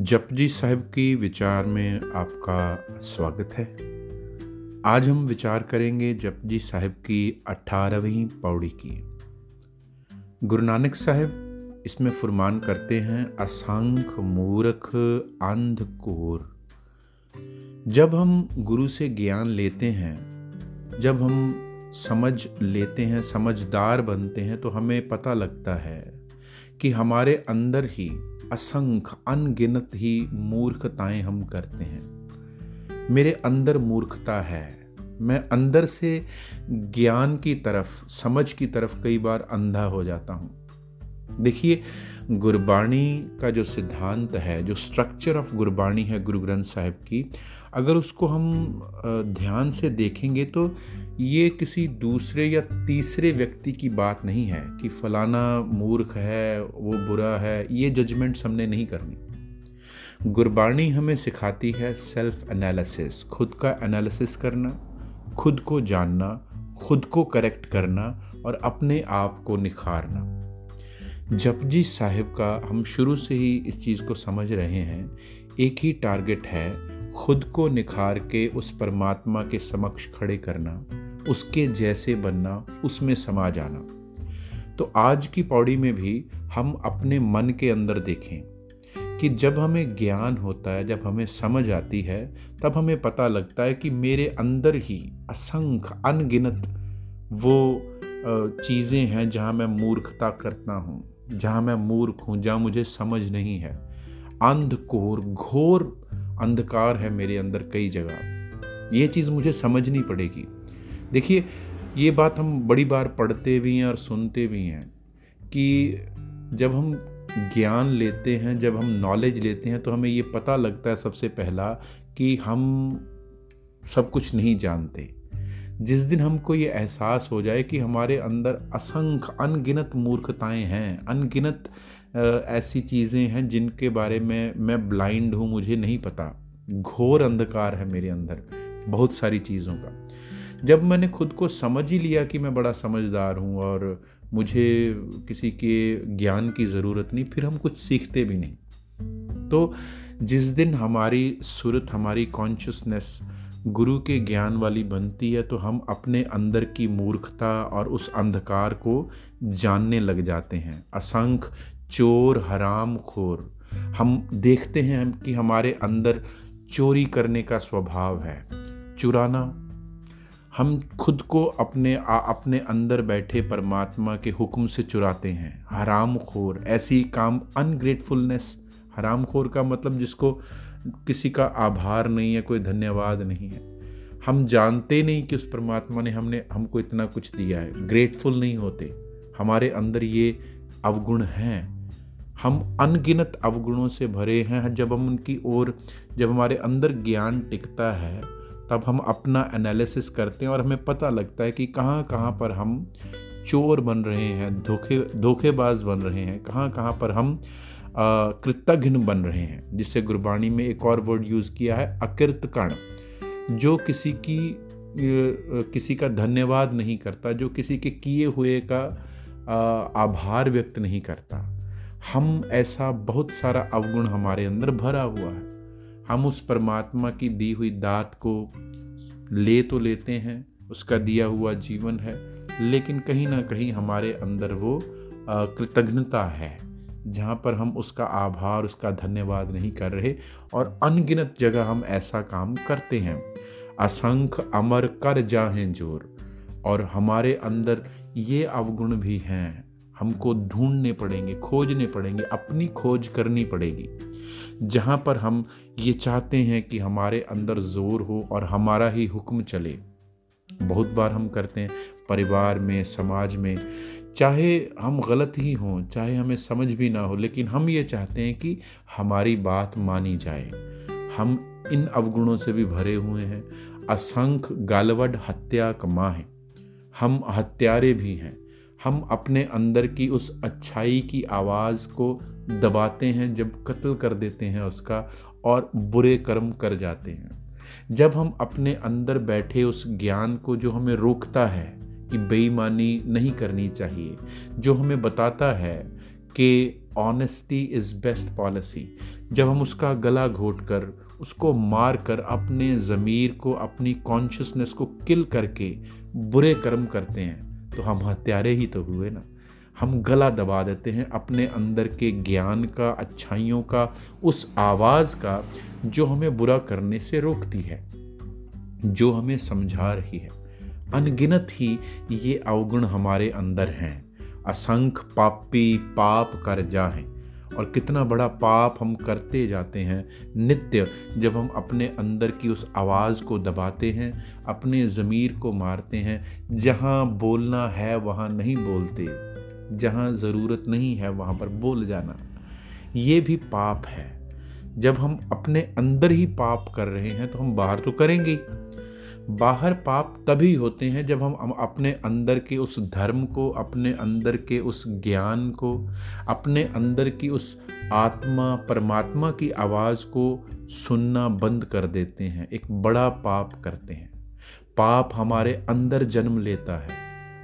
जपजी साहब की विचार में आपका स्वागत है। आज हम विचार करेंगे जपजी साहब की अठारहवीं पौड़ी की। गुरु नानक साहब इसमें फुरमान करते हैं, असंख मूर्ख अंधकोर जब हम गुरु से ज्ञान लेते हैं, जब हम समझ लेते हैं, समझदार बनते हैं तो हमें पता लगता है कि हमारे अंदर ही असंख्य अनगिनत ही मूर्खताएँ हम करते हैं। मेरे अंदर मूर्खता है। मैं अंदर से ज्ञान की तरफ़, समझ की तरफ़ कई बार अंधा हो जाता हूँ। देखिए, गुरबाणी का जो सिद्धांत है, जो स्ट्रक्चर ऑफ़ गुरबाणी है गुरु ग्रंथ साहिब की, अगर उसको हम ध्यान से देखेंगे तो ये किसी दूसरे या तीसरे व्यक्ति की बात नहीं है कि फलाना मूर्ख है, वो बुरा है, ये जजमेंट्स हमने नहीं करनी। गुरबाणी हमें सिखाती है सेल्फ एनालिसिस खुद का एनालिसिस करना, खुद को जानना, खुद को करेक्ट करना और अपने आप को निखारना। जपजी साहिब का हम शुरू से ही इस चीज़ को समझ रहे हैं, एक ही टारगेट है खुद को निखार के उस परमात्मा के समक्ष खड़े करना, उसके जैसे बनना, उसमें समा जाना। तो आज की पौड़ी में भी हम अपने मन के अंदर देखें कि जब हमें ज्ञान होता है, जब हमें समझ आती है, तब हमें पता लगता है कि मेरे अंदर ही असंख्य अनगिनत वो चीज़ें हैं जहाँ मैं मूर्खता करता हूँ। जहाँ मैं मूर्ख हूँ, जहाँ मुझे समझ नहीं है। अंधकोर, घोर अंधकार है मेरे अंदर कई जगह। ये चीज़ मुझे समझनी पड़ेगी। देखिए, ये बात हम बड़ी बार पढ़ते भी हैं और सुनते भी हैं कि जब हम ज्ञान लेते हैं, जब हम नॉलेज लेते हैं तो हमें ये पता लगता है सबसे पहला कि हम सब कुछ नहीं जानते। जिस दिन हमको ये एहसास हो जाए कि हमारे अंदर असंख्य अनगिनत मूर्खताएँ हैं, अनगिनत ऐसी चीज़ें हैं जिनके बारे में मैं ब्लाइंड हूँ, मुझे नहीं पता। घोर अंधकार है मेरे अंदर, बहुत सारी चीज़ों का। जब मैंने खुद को समझ ही लिया कि मैं बड़ा समझदार हूँ और मुझे किसी के ज्ञान की ज़रूरत नहीं, फिर हम कुछ सीखते भी नहीं। तो जिस दिन हमारी सूरत, हमारी कॉन्शियसनेस गुरु के ज्ञान वाली बनती है तो हम अपने अंदर की मूर्खता और उस अंधकार को जानने लग जाते हैं। असंख्य चोर हराम खोर। हम देखते हैं कि हमारे अंदर चोरी करने का स्वभाव है। चुराना। हम खुद को अपने आ, अपने अंदर बैठे परमात्मा के हुक्म से चुराते हैं। हराम खोर ऐसी काम अनग्रेटफुलनेस हराम खोर का मतलब जिसको किसी का आभार नहीं है, कोई धन्यवाद नहीं है। हम जानते नहीं कि उस परमात्मा ने हमने, हमको इतना कुछ दिया है। ग्रेटफुल नहीं होते। हमारे अंदर ये अवगुण हैं। हम अनगिनत अवगुणों से भरे हैं। जब हम उनकी ओर, जब हमारे अंदर ज्ञान टिकता है, तब हम अपना एनालिसिस करते हैं और हमें पता लगता है कि कहाँ कहाँ पर हम चोर बन रहे हैं, धोखे, धोखेबाज बन रहे हैं। कहाँ कहाँ पर हम कृतघ्न बन रहे हैं जिससे गुरबाणी में एक और वर्ड यूज़ किया है अकृत कण जो किसी की किसी का धन्यवाद नहीं करता, जो किसी के किए हुए का आभार व्यक्त नहीं करता। हम ऐसा बहुत सारा अवगुण हमारे अंदर भरा हुआ है। हम उस परमात्मा की दी हुई दात को ले तो लेते हैं, उसका दिया हुआ जीवन है, लेकिन कहीं ना कहीं हमारे अंदर वो कृतज्ञता है। जहाँ पर हम उसका आभार, उसका धन्यवाद नहीं कर रहे और अनगिनत जगह हम ऐसा काम करते हैं। असंख्य अमर कर जाहें ज़ोर और हमारे अंदर ये अवगुण भी हैं। हमको ढूँढने पड़ेंगे, खोजने पड़ेंगे, अपनी खोज करनी पड़ेगी। जहाँ पर हम ये चाहते हैं कि हमारे अंदर ज़ोर हो और हमारा ही हुक्म चले। बहुत बार हम करते हैं, परिवार में, समाज में चाहे हम गलत ही हों, चाहे हमें समझ भी ना हो, लेकिन हम ये चाहते हैं कि हमारी बात मानी जाए। हम इन अवगुणों से भी भरे हुए हैं। असंख्य गालवड हत्या कमा है। हम हत्यारे भी हैं। हम अपने अंदर की उस अच्छाई की आवाज़ को दबाते हैं, जब कत्ल कर देते हैं उसका और बुरे कर्म कर जाते हैं। जब हम अपने अंदर बैठे उस ज्ञान को जो हमें रोकता है कि बेईमानी नहीं करनी चाहिए। जो हमें बताता है कि ऑनेस्टी इज़ बेस्ट पॉलिसी जब हम उसका गला घोट कर उसको मार कर अपने ज़मीर को, अपनी कॉन्शियसनेस को किल करके बुरे कर्म करते हैं तो हम हत्यारे ही तो हुए ना। हम गला दबा देते हैं अपने अंदर के ज्ञान का, अच्छाइयों का, उस आवाज़ का, जो हमें बुरा करने से रोकती है, जो हमें समझा रही है। अनगिनत ही ये अवगुण हमारे अंदर हैं। असंख्य पापी पाप कर जाएँ और कितना बड़ा पाप हम करते जाते हैं, नित्य जब हम अपने अंदर की उस आवाज़ को दबाते हैं, अपने ज़मीर को मारते हैं, जहाँ बोलना है वहाँ नहीं बोलते, जहाँ ज़रूरत नहीं है वहाँ पर बोल जाना। ये भी पाप है। जब हम अपने अंदर ही पाप कर रहे हैं तो हम बाहर तो करेंगे बाहर पाप तभी होते हैं जब हम अपने अंदर के उस धर्म को, अपने अंदर के उस ज्ञान को, अपने अंदर की उस आत्मा, परमात्मा की आवाज़ को सुनना बंद कर देते हैं, एक बड़ा पाप करते हैं। पाप हमारे अंदर जन्म लेता है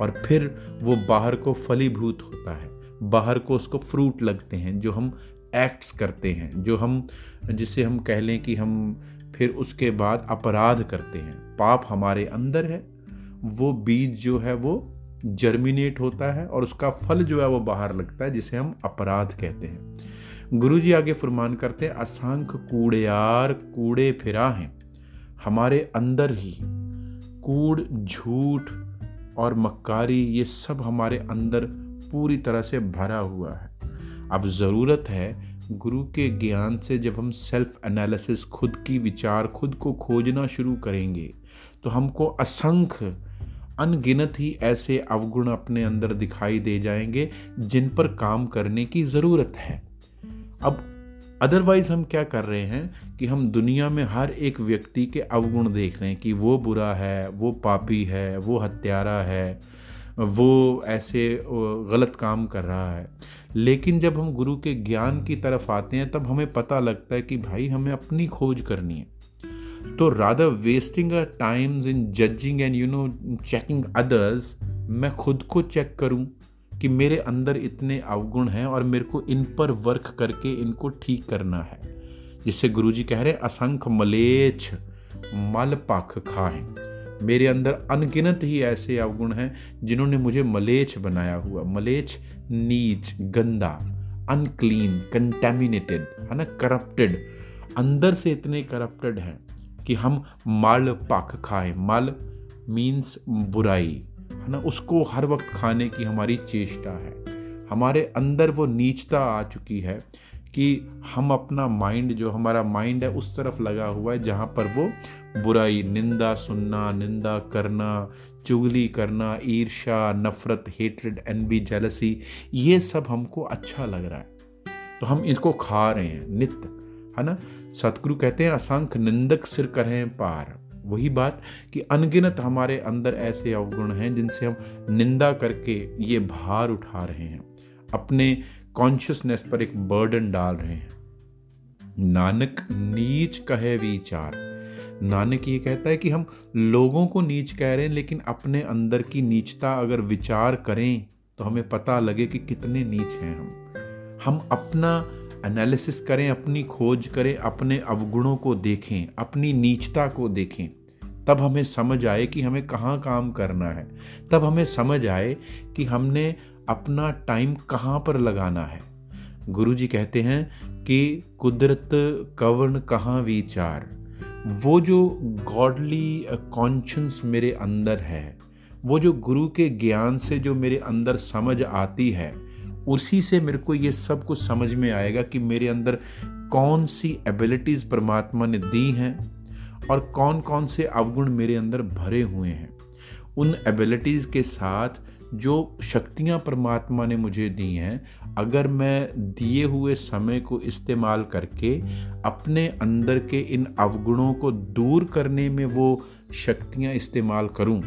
और फिर वो बाहर को फलीभूत होता है। बाहर को उसको फ्रूट लगते हैं जो हम एक्ट्स करते हैं, जो हम, जिसे हम कह लें कि हम फिर उसके बाद अपराध करते हैं। पाप हमारे अंदर है, वो बीज जो है वो जर्मिनेट होता है और उसका फल जो है वो बाहर लगता है, जिसे हम अपराध कहते हैं। गुरु जी आगे फरमान करते हैं, असंख्य कूड़ेयार कूड़े फिरा हैं, हमारे अंदर ही कूड़, झूठ और मक्कारी, ये सब हमारे अंदर पूरी तरह से भरा हुआ है। अब ज़रूरत है गुरु के ज्ञान से जब हम सेल्फ एनालिसिस खुद की विचार, खुद को खोजना शुरू करेंगे तो हमको असंख्य, अनगिनत ही ऐसे अवगुण अपने अंदर दिखाई दे जाएँगे, जिन पर काम करने की ज़रूरत है। अब अदरवाइज़ हम क्या कर रहे हैं कि हम दुनिया में हर एक व्यक्ति के अवगुण देख रहे हैं कि वो बुरा है, वो पापी है, वो हत्यारा है। वो ऐसे गलत काम कर रहा है। लेकिन जब हम गुरु के ज्ञान की तरफ़ आते हैं, तब हमें पता लगता है कि भाई, हमें अपनी खोज करनी है। तो rather wasting a times in judging and you know checking others मैं खुद को चेक करूँ कि मेरे अंदर इतने अवगुण हैं और मेरे को इन पर वर्क करके इनको ठीक करना है। जिससे गुरु जी कह रहे हैं असंख्य मलेच्छ मल पख खाएँ। मेरे अंदर अनगिनत ही ऐसे अवगुण हैं जिन्होंने मुझे मलेच बनाया हुआ। मलेच नीच, गंदा अनक्लीन कंटेमिनेटेड है ना? करप्टेड अंदर से इतने करप्टेड हैं कि हम माल पाक खाएँ। माल मीन्स बुराई, है ना? उसको हर वक्त खाने की हमारी चेष्टा है। हमारे अंदर वो नीचता आ चुकी है कि हम अपना माइंड जो हमारा माइंड है, उस तरफ़ लगा हुआ है, जहाँ पर वो बुराई, निंदा सुनना, निंदा करना, चुगली करना ईर्षा नफरत हेटरेड एनबी जेलसी ये सब हमको अच्छा लग रहा है। तो हम इनको खा रहे हैं, नित्य, है ना? सतगुरु कहते हैं असंख्य निंदक सिर करें पार। वही बात कि अनगिनत हमारे अंदर ऐसे अवगुण हैं, जिनसे हम निंदा करके ये भार उठा रहे हैं। अपने कॉन्शियसनेस पर एक बर्डन डाल रहे हैं। नानक, नीच कहे विचार। नानक ये कहता है कि हम लोगों को नीच कह रहे हैं, लेकिन अपने अंदर की नीचता अगर विचार करें तो हमें पता लगे कि कितने नीच हैं हम। हम अपना एनालिसिस करें, अपनी खोज करें, अपने अवगुणों को देखें, अपनी नीचता को देखें, तब हमें समझ आए कि हमें कहाँ काम करना है। तब हमें समझ आए कि हमने अपना टाइम कहाँ पर लगाना है। गुरु जी कहते हैं कि कुदरत कवर्ण कहाँ विचार? वो जो गॉडली कॉन्शंस मेरे अंदर है, वो जो गुरु के ज्ञान से जो मेरे अंदर समझ आती है, उसी से मेरे को ये सब कुछ समझ में आएगा कि मेरे अंदर कौन सी एबिलिटीज़ परमात्मा ने दी हैं और कौन कौन से अवगुण मेरे अंदर भरे हुए हैं। उन एबिलिटीज़ के साथ जो शक्तियाँ परमात्मा ने मुझे दी हैं, अगर मैं दिए हुए समय को इस्तेमाल करके अपने अंदर के इन अवगुणों को दूर करने में वो शक्तियाँ इस्तेमाल करूँ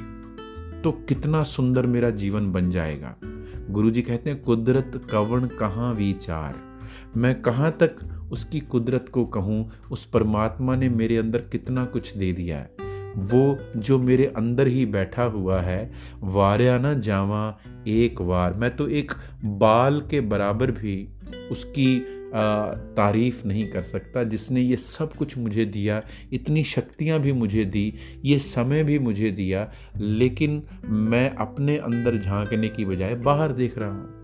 तो कितना सुंदर मेरा जीवन बन जाएगा। गुरु जी कहते हैं, कुदरत कवण कहाँ विचार? मैं कहाँ तक उसकी कुदरत को कहूँ? उस परमात्मा ने मेरे अंदर कितना कुछ दे दिया है। वो जो मेरे अंदर ही बैठा हुआ है, वार्या न जावा एक बार मैं तो एक बाल के बराबर भी उसकी तारीफ़ नहीं कर सकता, जिसने ये सब कुछ मुझे दिया, इतनी शक्तियाँ भी मुझे दी, ये समय भी मुझे दिया, लेकिन मैं अपने अंदर झांकने की बजाय बाहर देख रहा हूँ।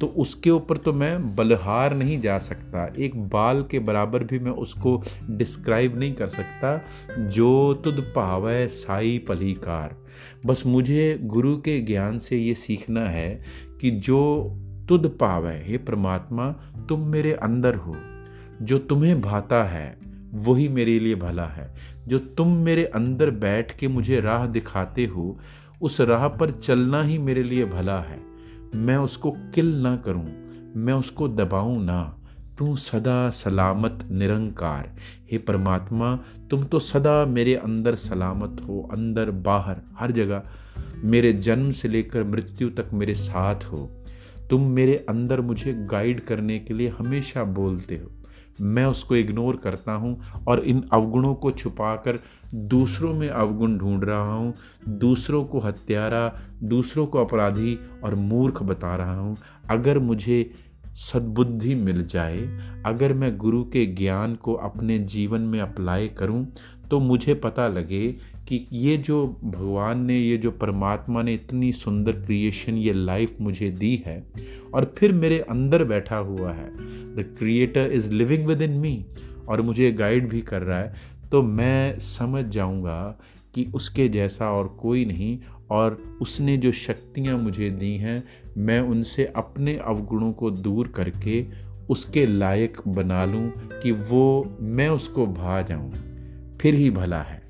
तो उसके ऊपर तो मैं बलहार नहीं जा सकता। एक बाल के बराबर भी मैं उसको डिस्क्राइब नहीं कर सकता। जो तुद पावै साई पलीकार। बस मुझे गुरु के ज्ञान से ये सीखना है कि जो तुद पावै, हे परमात्मा, तुम मेरे अंदर हो। जो तुम्हें भाता है, वही मेरे लिए भला है। जो तुम मेरे अंदर बैठ के मुझे राह दिखाते हो, उस राह पर चलना ही मेरे लिए भला है। मैं उसको किल ना करूँ, मैं उसको दबाऊं ना। तू सदा सलामत निरंकार। हे परमात्मा, तुम तो सदा मेरे अंदर सलामत हो, अंदर बाहर, हर जगह। मेरे जन्म से लेकर मृत्यु तक मेरे साथ हो। तुम मेरे अंदर मुझे गाइड करने के लिए हमेशा बोलते हो। मैं उसको इग्नोर करता हूँ और इन अवगुणों को छुपाकर दूसरों में अवगुण ढूंढ रहा हूँ, दूसरों को हत्यारा, दूसरों को अपराधी और मूर्ख बता रहा हूँ। अगर मुझे सद्बुद्धि मिल जाए, अगर मैं गुरु के ज्ञान को अपने जीवन में अप्लाई करूँ तो मुझे पता लगे कि ये जो भगवान ने, ये जो परमात्मा ने इतनी सुंदर क्रिएशन ये लाइफ मुझे दी है और फिर मेरे अंदर बैठा हुआ है। The creator is living within me और मुझे गाइड भी कर रहा है। तो मैं समझ जाऊँगा कि उसके जैसा और कोई नहीं और उसने जो शक्तियाँ मुझे दी हैं, मैं उनसे अपने अवगुणों को दूर करके उसके लायक बना लूँ कि वो, मैं उसको भा जाऊँ। फिर ही भला है।